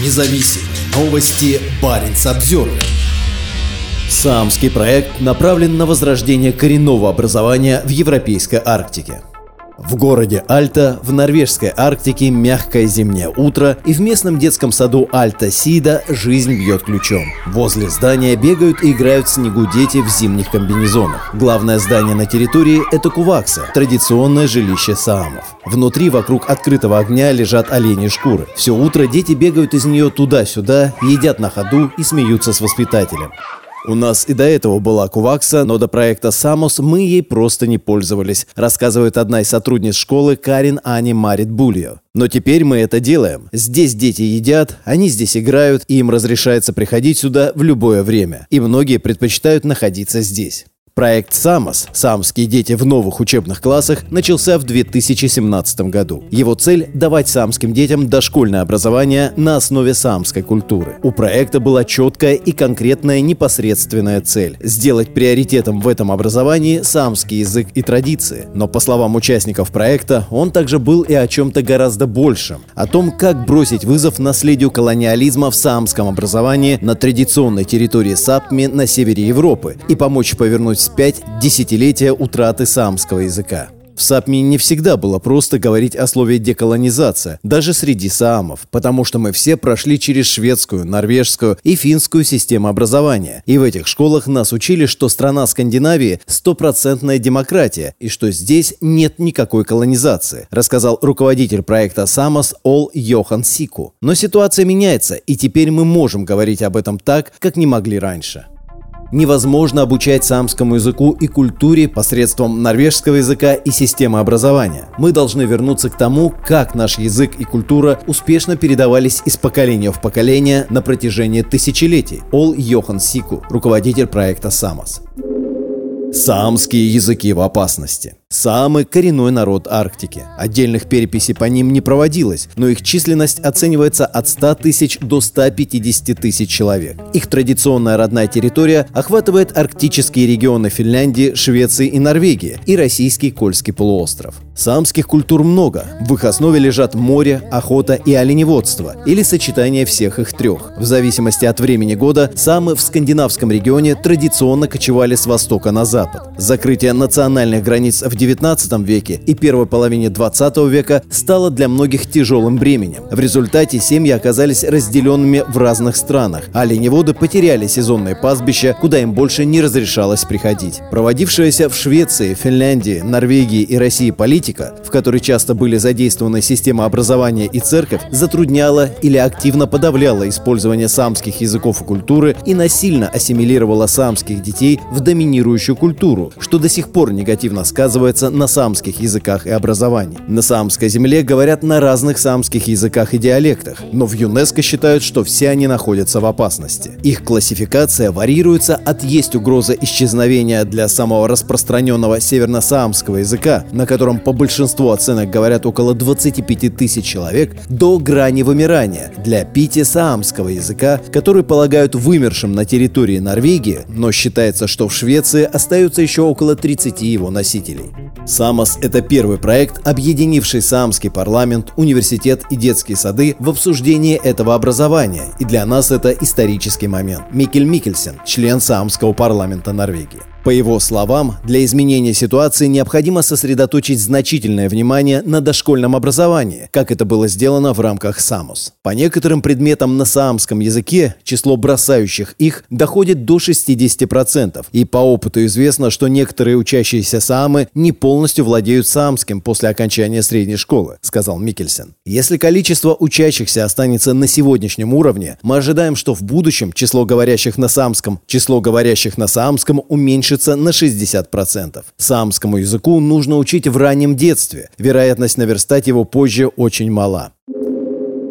независим. Новости Баренц Обзервер. Самский проект направлен на возрождение коренного образования в Европейской Арктике. В городе Альта, в норвежской Арктике, мягкое зимнее утро, и в местном детском саду Альта-Сида жизнь бьет ключом. Возле здания бегают и играют в снегу дети в зимних комбинезонах. Главное здание на территории – это Кувакса, традиционное жилище саамов. Внутри, вокруг открытого огня, лежат оленьи шкуры. Все утро дети бегают из нее туда-сюда, едят на ходу и смеются с воспитателем. У нас и до этого была Кувакса, но до проекта «Самос» мы ей просто не пользовались, рассказывает одна из сотрудниц школы Карин Ани Марит Бульо. Но теперь мы это делаем. Здесь дети едят, они здесь играют, и им разрешается приходить сюда в любое время. И многие предпочитают находиться здесь. Проект «Самос» «Самские дети в новых учебных классах» начался в 2017 году. Его цель – давать самским детям дошкольное образование на основе самской культуры. У проекта была четкая и конкретная непосредственная цель – сделать приоритетом в этом образовании самский язык и традиции. Но по словам участников проекта, он также был и о чем-то гораздо большем. О том, как бросить вызов наследию колониализма в самском образовании на традиционной территории Сапми на севере Европы и помочь повернуть вспять десятилетия утраты самского языка. В САПМИ не всегда было просто говорить о слове «деколонизация», даже среди саамов, потому что мы все прошли через шведскую, норвежскую и финскую систему образования. И в этих школах нас учили, что страна Скандинавии – стопроцентная демократия, и что здесь нет никакой колонизации, рассказал руководитель проекта «Самос» Ол Йохан Сику. Но ситуация меняется, и теперь мы можем говорить об этом так, как не могли раньше невозможно обучать самскому языку и культуре посредством норвежского языка и системы образования. Мы должны вернуться к тому, как наш язык и культура успешно передавались из поколения в поколение на протяжении тысячелетий. Ол Йохан Сику, руководитель проекта «Самос». Самские языки в опасности. Самый коренной народ Арктики. Отдельных переписей по ним не проводилось, но их численность оценивается от 100 тысяч до 150 тысяч человек. Их традиционная родная территория охватывает арктические регионы Финляндии, Швеции и Норвегии и российский Кольский полуостров. Самских культур много. В их основе лежат море, охота и оленеводство, или сочетание всех их трех. В зависимости от времени года самы в скандинавском регионе традиционно кочевали с востока на запад. Закрытие национальных границ в 19 веке и первой половине 20 века стало для многих тяжелым бременем. В результате семьи оказались разделенными в разных странах, а оленеводы потеряли сезонные пастбища, куда им больше не разрешалось приходить. Проводившаяся в Швеции, Финляндии, Норвегии и России политика, в которой часто были задействованы система образования и церковь, затрудняла или активно подавляла использование самских языков и культуры и насильно ассимилировала самских детей в доминирующую культуру, что до сих пор негативно сказывается основывается на самских языках и образовании. На самской земле говорят на разных самских языках и диалектах, но в ЮНЕСКО считают, что все они находятся в опасности. Их классификация варьируется от «есть угроза исчезновения для самого распространенного северно-саамского языка, на котором по большинству оценок говорят около 25 тысяч человек, до грани вымирания для пити-саамского языка, который полагают вымершим на территории Норвегии, но считается, что в Швеции остается еще около 30 его носителей. САМОС – это первый проект, объединивший Саамский парламент, университет и детские сады в обсуждении этого образования, и для нас это исторический момент. Микель Микельсен, член Саамского парламента Норвегии. По его словам, для изменения ситуации необходимо сосредоточить значительное внимание на дошкольном образовании, как это было сделано в рамках САМУС. По некоторым предметам на саамском языке число бросающих их доходит до 60%, и по опыту известно, что некоторые учащиеся саамы не полностью владеют саамским после окончания средней школы, сказал Микельсен. Если количество учащихся останется на сегодняшнем уровне, мы ожидаем, что в будущем число говорящих на саамском, число говорящих на саамском уменьшится уменьшится на 60%. Самскому языку нужно учить в раннем детстве. Вероятность наверстать его позже очень мала.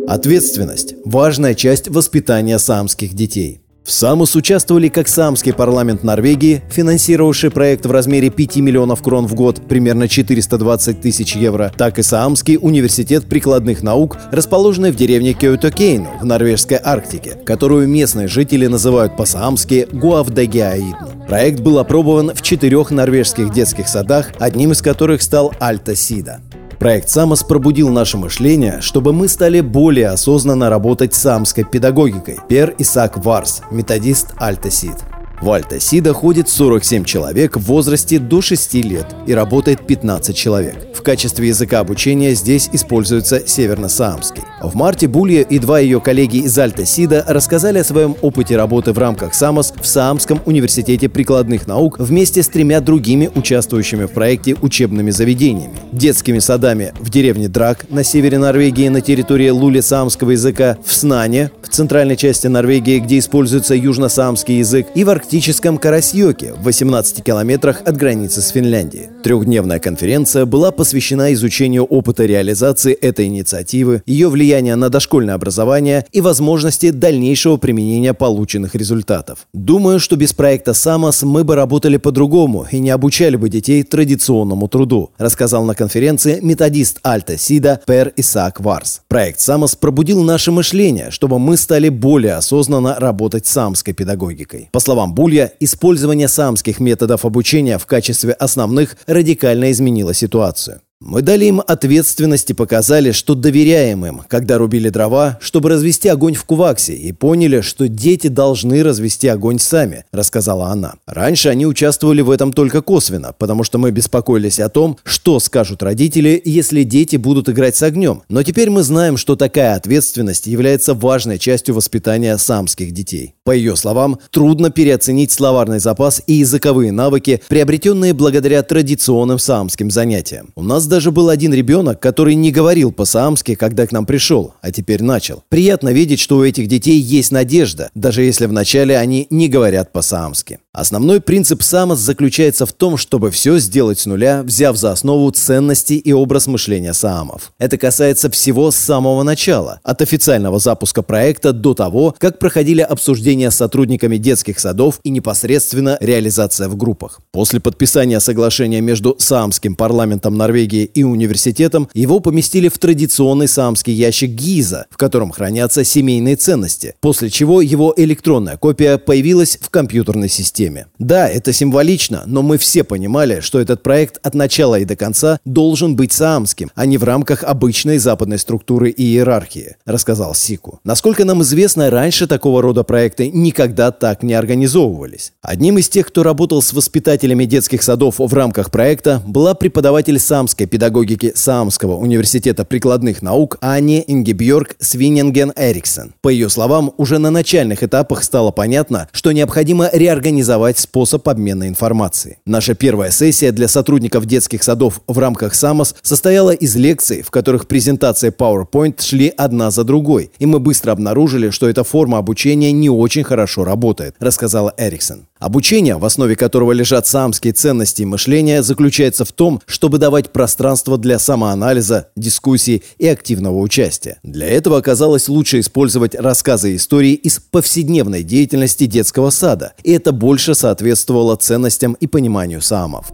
Ответственность – важная часть воспитания самских детей. В САМУС участвовали как Самский парламент Норвегии, финансировавший проект в размере 5 миллионов крон в год, примерно 420 тысяч евро, так и Саамский университет прикладных наук, расположенный в деревне Кеутокейну в норвежской Арктике, которую местные жители называют по-саамски Гуавдагиаидну. Проект был опробован в четырех норвежских детских садах, одним из которых стал Альта Сида. Проект «Самос» пробудил наше мышление, чтобы мы стали более осознанно работать с самской педагогикой. Пер Исаак Варс, методист Альтасид. В Альта-Сида ходит 47 человек в возрасте до 6 лет и работает 15 человек. В качестве языка обучения здесь используется северно-саамский. В марте Булья и два ее коллеги из Альта-Сида рассказали о своем опыте работы в рамках САМОС в Саамском университете прикладных наук вместе с тремя другими участвующими в проекте учебными заведениями. Детскими садами в деревне Драк на севере Норвегии на территории Лули-саамского языка, в Снане в центральной части Норвегии, где используется южно-саамский язык, и в арктическом Карасьоке в 18 километрах от границы с Финляндией. Трехдневная конференция была посвящена изучению опыта реализации этой инициативы, ее влияния на дошкольное образование и возможности дальнейшего применения полученных результатов. Думаю, что без проекта САМОС мы бы работали по-другому и не обучали бы детей традиционному труду, рассказал на конференции методист Альта Сида Пер Исаак Варс. Проект САМОС пробудил наше мышление, чтобы мы стали более осознанно работать с самской педагогикой. По словам Булья, использование самских методов обучения в качестве основных радикально изменило ситуацию. Мы дали им ответственность и показали, что доверяем им, когда рубили дрова, чтобы развести огонь в Куваксе, и поняли, что дети должны развести огонь сами, рассказала она. Раньше они участвовали в этом только косвенно, потому что мы беспокоились о том, что скажут родители, если дети будут играть с огнем. Но теперь мы знаем, что такая ответственность является важной частью воспитания самских детей. По ее словам, трудно переоценить словарный запас и языковые навыки, приобретенные благодаря традиционным самским занятиям. У нас даже был один ребенок, который не говорил по-саамски, когда к нам пришел, а теперь начал. Приятно видеть, что у этих детей есть надежда, даже если вначале они не говорят по-саамски. Основной принцип САМОС заключается в том, чтобы все сделать с нуля, взяв за основу ценности и образ мышления саамов. Это касается всего с самого начала, от официального запуска проекта до того, как проходили обсуждения с сотрудниками детских садов и непосредственно реализация в группах. После подписания соглашения между Саамским парламентом Норвегии и университетом его поместили в традиционный саамский ящик ГИЗа, в котором хранятся семейные ценности, после чего его электронная копия появилась в компьютерной системе теме. Да, это символично, но мы все понимали, что этот проект от начала и до конца должен быть саамским, а не в рамках обычной западной структуры и иерархии, рассказал Сику. Насколько нам известно, раньше такого рода проекты никогда так не организовывались. Одним из тех, кто работал с воспитателями детских садов в рамках проекта, была преподаватель самской педагогики Саамского университета прикладных наук Ани Ингебьорг Свиненген Эриксон. По ее словам, уже на начальных этапах стало понятно, что необходимо реорганизовать реализовать способ обмена информацией. Наша первая сессия для сотрудников детских садов в рамках САМОС состояла из лекций, в которых презентации PowerPoint шли одна за другой, и мы быстро обнаружили, что эта форма обучения не очень хорошо работает, рассказала Эриксон. Обучение, в основе которого лежат самские ценности и мышления, заключается в том, чтобы давать пространство для самоанализа, дискуссии и активного участия. Для этого оказалось лучше использовать рассказы и истории из повседневной деятельности детского сада, и это больше соответствовало ценностям и пониманию самов.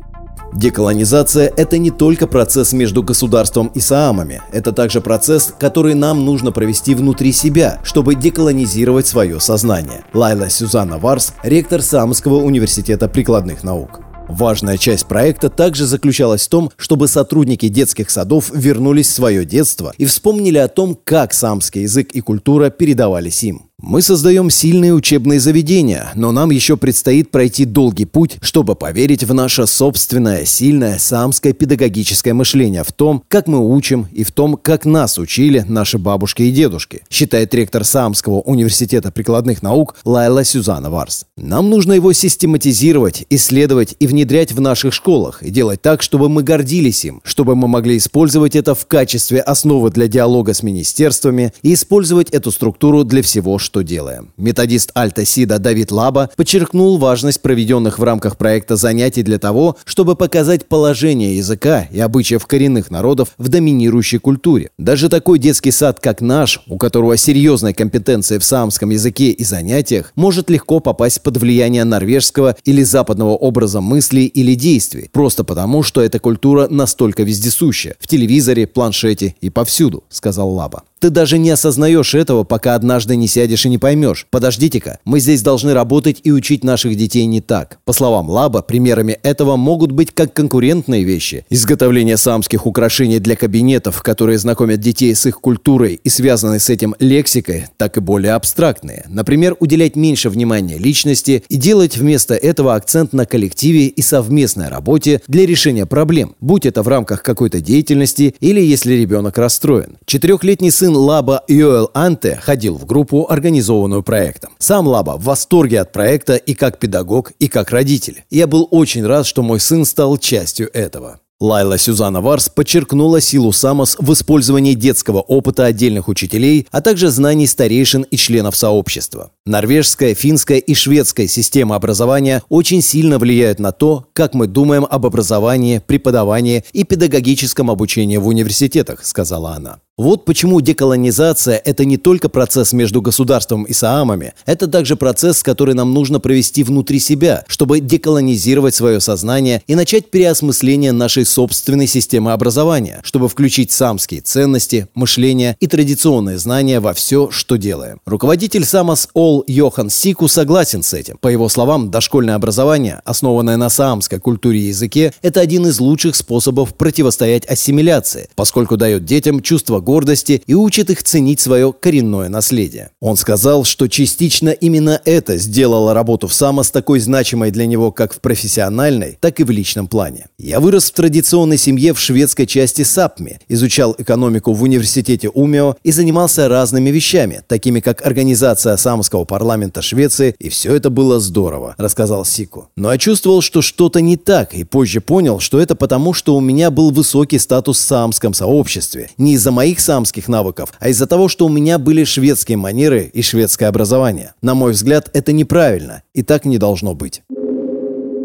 Деколонизация – это не только процесс между государством и саамами, это также процесс, который нам нужно провести внутри себя, чтобы деколонизировать свое сознание. Лайла Сюзанна Варс, ректор Саамского университета прикладных наук. Важная часть проекта также заключалась в том, чтобы сотрудники детских садов вернулись в свое детство и вспомнили о том, как самский язык и культура передавались им. Мы создаем сильные учебные заведения, но нам еще предстоит пройти долгий путь, чтобы поверить в наше собственное сильное самское педагогическое мышление в том, как мы учим и в том, как нас учили наши бабушки и дедушки, считает ректор Самского университета прикладных наук Лайла Сюзанна Варс. Нам нужно его систематизировать, исследовать и внедрять в наших школах и делать так, чтобы мы гордились им, чтобы мы могли использовать это в качестве основы для диалога с министерствами и использовать эту структуру для всего, что что делаем. Методист Альта Сида Давид Лаба подчеркнул важность проведенных в рамках проекта занятий для того, чтобы показать положение языка и обычаев коренных народов в доминирующей культуре. Даже такой детский сад, как наш, у которого серьезная компетенция в самском языке и занятиях, может легко попасть под влияние норвежского или западного образа мыслей или действий, просто потому, что эта культура настолько вездесуща – в телевизоре, планшете и повсюду, сказал Лаба. Ты даже не осознаешь этого, пока однажды не сядешь дальше не поймешь. Подождите-ка, мы здесь должны работать и учить наших детей не так. По словам Лаба, примерами этого могут быть как конкурентные вещи. Изготовление самских украшений для кабинетов, которые знакомят детей с их культурой и связанной с этим лексикой, так и более абстрактные. Например, уделять меньше внимания личности и делать вместо этого акцент на коллективе и совместной работе для решения проблем, будь это в рамках какой-то деятельности или если ребенок расстроен. Четырехлетний сын Лаба Йоэл Анте ходил в группу, организованную проектом. Сам Лаба в восторге от проекта и как педагог, и как родитель. Я был очень рад, что мой сын стал частью этого. Лайла Сюзанна Варс подчеркнула силу САМОС в использовании детского опыта отдельных учителей, а также знаний старейшин и членов сообщества. Норвежская, финская и шведская система образования очень сильно влияют на то, как мы думаем об образовании, преподавании и педагогическом обучении в университетах, сказала она. Вот почему деколонизация – это не только процесс между государством и Саамами, это также процесс, который нам нужно провести внутри себя, чтобы деколонизировать свое сознание и начать переосмысление нашей собственной системы образования, чтобы включить самские ценности, мышление и традиционные знания во все, что делаем. Руководитель Самос Ол Йохан Сику согласен с этим. По его словам, дошкольное образование, основанное на саамской культуре и языке, это один из лучших способов противостоять ассимиляции, поскольку дает детям чувство гордости и учит их ценить свое коренное наследие. Он сказал, что частично именно это сделало работу в САМОС такой значимой для него как в профессиональной, так и в личном плане. Я вырос в традиционной семье в шведской части САПМИ, изучал экономику в университете Умео и занимался разными вещами, такими как организация самского парламента Швеции, и все это было здорово, рассказал Сику. Но я чувствовал, что что-то не так, и позже понял, что это потому, что у меня был высокий статус в самском сообществе. Не из-за моих моих самских навыков, а из-за того, что у меня были шведские манеры и шведское образование. На мой взгляд, это неправильно, и так не должно быть.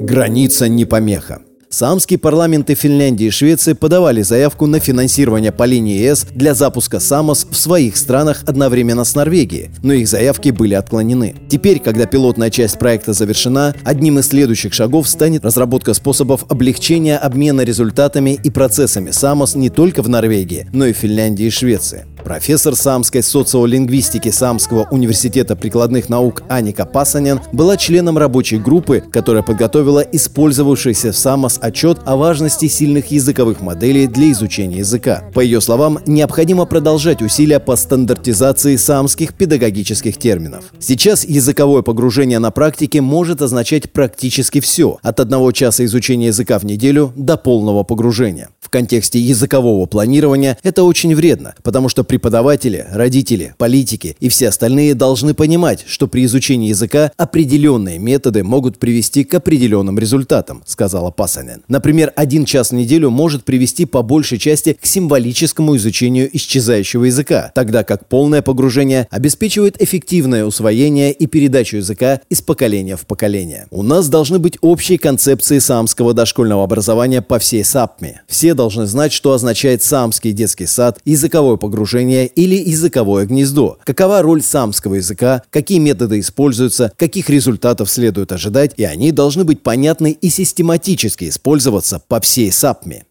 Граница не помеха. Самские парламенты Финляндии и Швеции подавали заявку на финансирование по линии ЕС для запуска САМОС в своих странах одновременно с Норвегией, но их заявки были отклонены. Теперь, когда пилотная часть проекта завершена, одним из следующих шагов станет разработка способов облегчения обмена результатами и процессами САМОС не только в Норвегии, но и в Финляндии и Швеции. Профессор самской социолингвистики Самского университета прикладных наук Аника Пасанен была членом рабочей группы, которая подготовила использовавшийся в САМОС отчет о важности сильных языковых моделей для изучения языка. По ее словам, необходимо продолжать усилия по стандартизации самских педагогических терминов. Сейчас языковое погружение на практике может означать практически все, от одного часа изучения языка в неделю до полного погружения. В контексте языкового планирования это очень вредно, потому что преподаватели, родители, политики и все остальные должны понимать, что при изучении языка определенные методы могут привести к определенным результатам, сказала Пасанен. Например, один час в неделю может привести по большей части к символическому изучению исчезающего языка, тогда как полное погружение обеспечивает эффективное усвоение и передачу языка из поколения в поколение. У нас должны быть общие концепции самского дошкольного образования по всей САПМе. Все должны знать, что означает самский детский сад, языковое погружение или языковое гнездо, какова роль самского языка, какие методы используются, каких результатов следует ожидать, и они должны быть понятны и систематически использоваться по всей САПМе.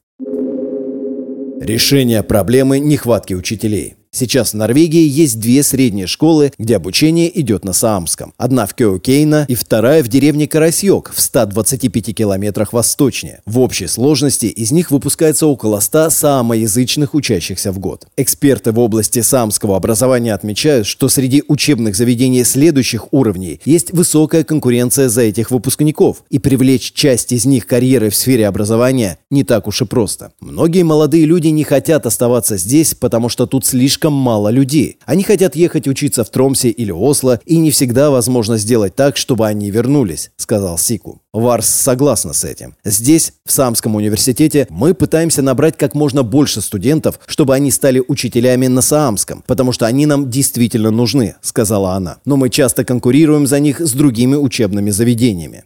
Решение проблемы нехватки учителей. Сейчас в Норвегии есть две средние школы, где обучение идет на саамском. Одна в Кеокейна и вторая в деревне Карасьек в 125 километрах восточнее. В общей сложности из них выпускается около 100 саамоязычных учащихся в год. Эксперты в области саамского образования отмечают, что среди учебных заведений следующих уровней есть высокая конкуренция за этих выпускников, и привлечь часть из них карьеры в сфере образования не так уж и просто. Многие молодые люди не хотят оставаться здесь, потому что тут слишком слишком мало людей. Они хотят ехать учиться в Тромсе или Осло, и не всегда возможно сделать так, чтобы они вернулись, сказал Сику. Варс согласна с этим. Здесь, в Самском университете, мы пытаемся набрать как можно больше студентов, чтобы они стали учителями на Саамском, потому что они нам действительно нужны, сказала она. Но мы часто конкурируем за них с другими учебными заведениями.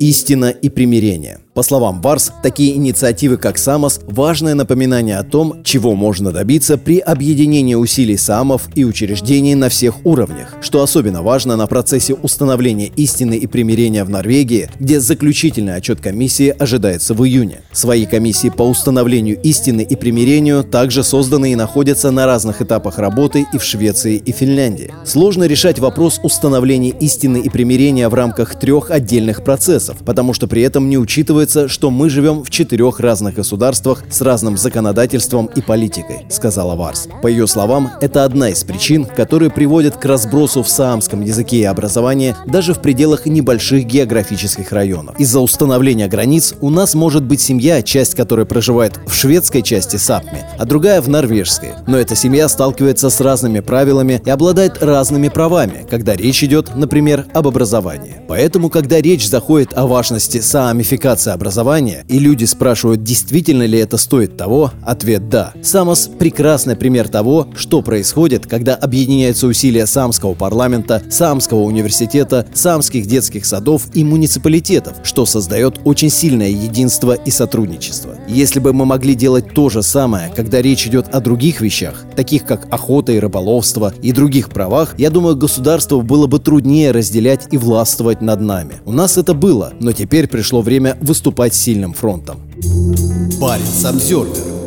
Истина и примирение. По словам Барс, такие инициативы, как САМОС, важное напоминание о том, чего можно добиться при объединении усилий САМов и учреждений на всех уровнях, что особенно важно на процессе установления истины и примирения в Норвегии, где заключительный отчет комиссии ожидается в июне. Свои комиссии по установлению истины и примирению также созданы и находятся на разных этапах работы и в Швеции и Финляндии. Сложно решать вопрос установления истины и примирения в рамках трех отдельных процессов, потому что при этом не учитывается, что мы живем в четырех разных государствах с разным законодательством и политикой, сказала Варс. По ее словам, это одна из причин, которые приводят к разбросу в саамском языке и образовании даже в пределах небольших географических районов. Из-за установления границ у нас может быть семья, часть которой проживает в шведской части Сапми, а другая в норвежской. Но эта семья сталкивается с разными правилами и обладает разными правами, когда речь идет, например, об образовании. Поэтому, когда речь заходит о важности саамификации образования, и люди спрашивают, действительно ли это стоит того, ответ «да». Самос – прекрасный пример того, что происходит, когда объединяются усилия самского парламента, самского университета, самских детских садов и муниципалитетов, что создает очень сильное единство и сотрудничество. Если бы мы могли делать то же самое, когда речь идет о других вещах, таких как охота и рыболовство и других правах, я думаю, государству было бы труднее разделять и властвовать над нами. У нас это было, но теперь пришло время выступать сильным фронтом. Парень Самсервер